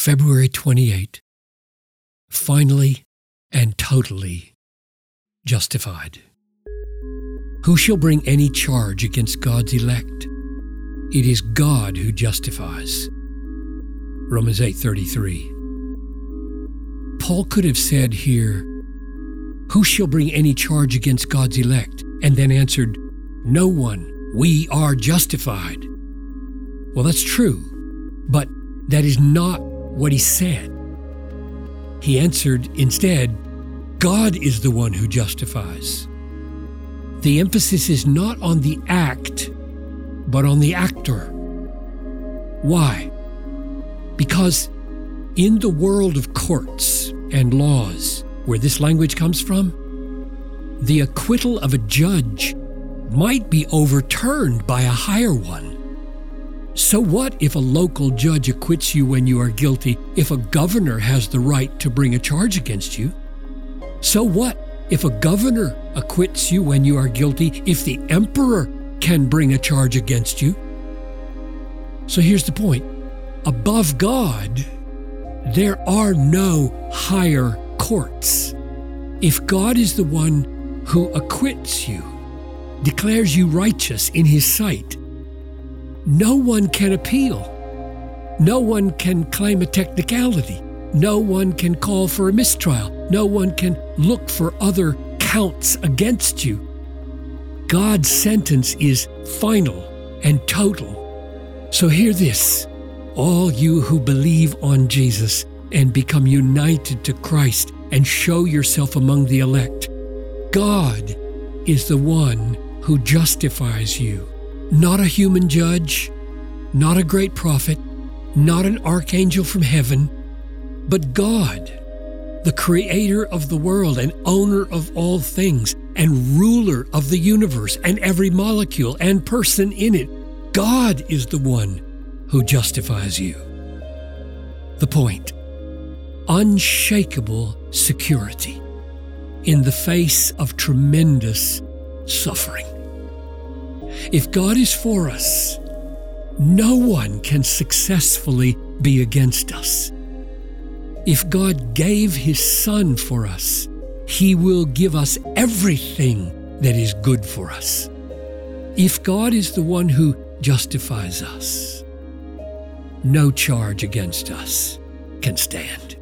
February 28. Finally and totally justified. Who shall bring any charge against God's elect? It is God who justifies. Romans 8:33. Paul could have said here, who shall bring any charge against God's elect? And then answered, no one. We are justified. Well, that's true, but that is not what he said. He answered instead, God is the one who justifies. The emphasis is not on the act, but on the actor. Why? Because in the world of courts and laws, where this language comes from, the acquittal of a judge might be overturned by a higher one. So, what if a local judge acquits you when you are guilty if a governor has the right to bring a charge against you? So, what if a governor acquits you when you are guilty if the emperor can bring a charge against you? So, here's the point above God, there are no higher courts. If God is the one who acquits you, declares you righteous in his sight, no one can appeal. No one can claim a technicality. No one can call for a mistrial. No one can look for other counts against you. God's sentence is final and total. So hear this all you who believe on Jesus and become united to Christ and show yourself among the elect. God is the one who justifies you not a human judge, not a great prophet, not an archangel from heaven, but God, the creator of the world and owner of all things and ruler of the universe and every molecule and person in it. God is the one who justifies you. The point unshakable security in the face of tremendous suffering. If God is for us, no one can successfully be against us. If God gave His Son for us, He will give us everything that is good for us. If God is the one who justifies us, no charge against us can stand.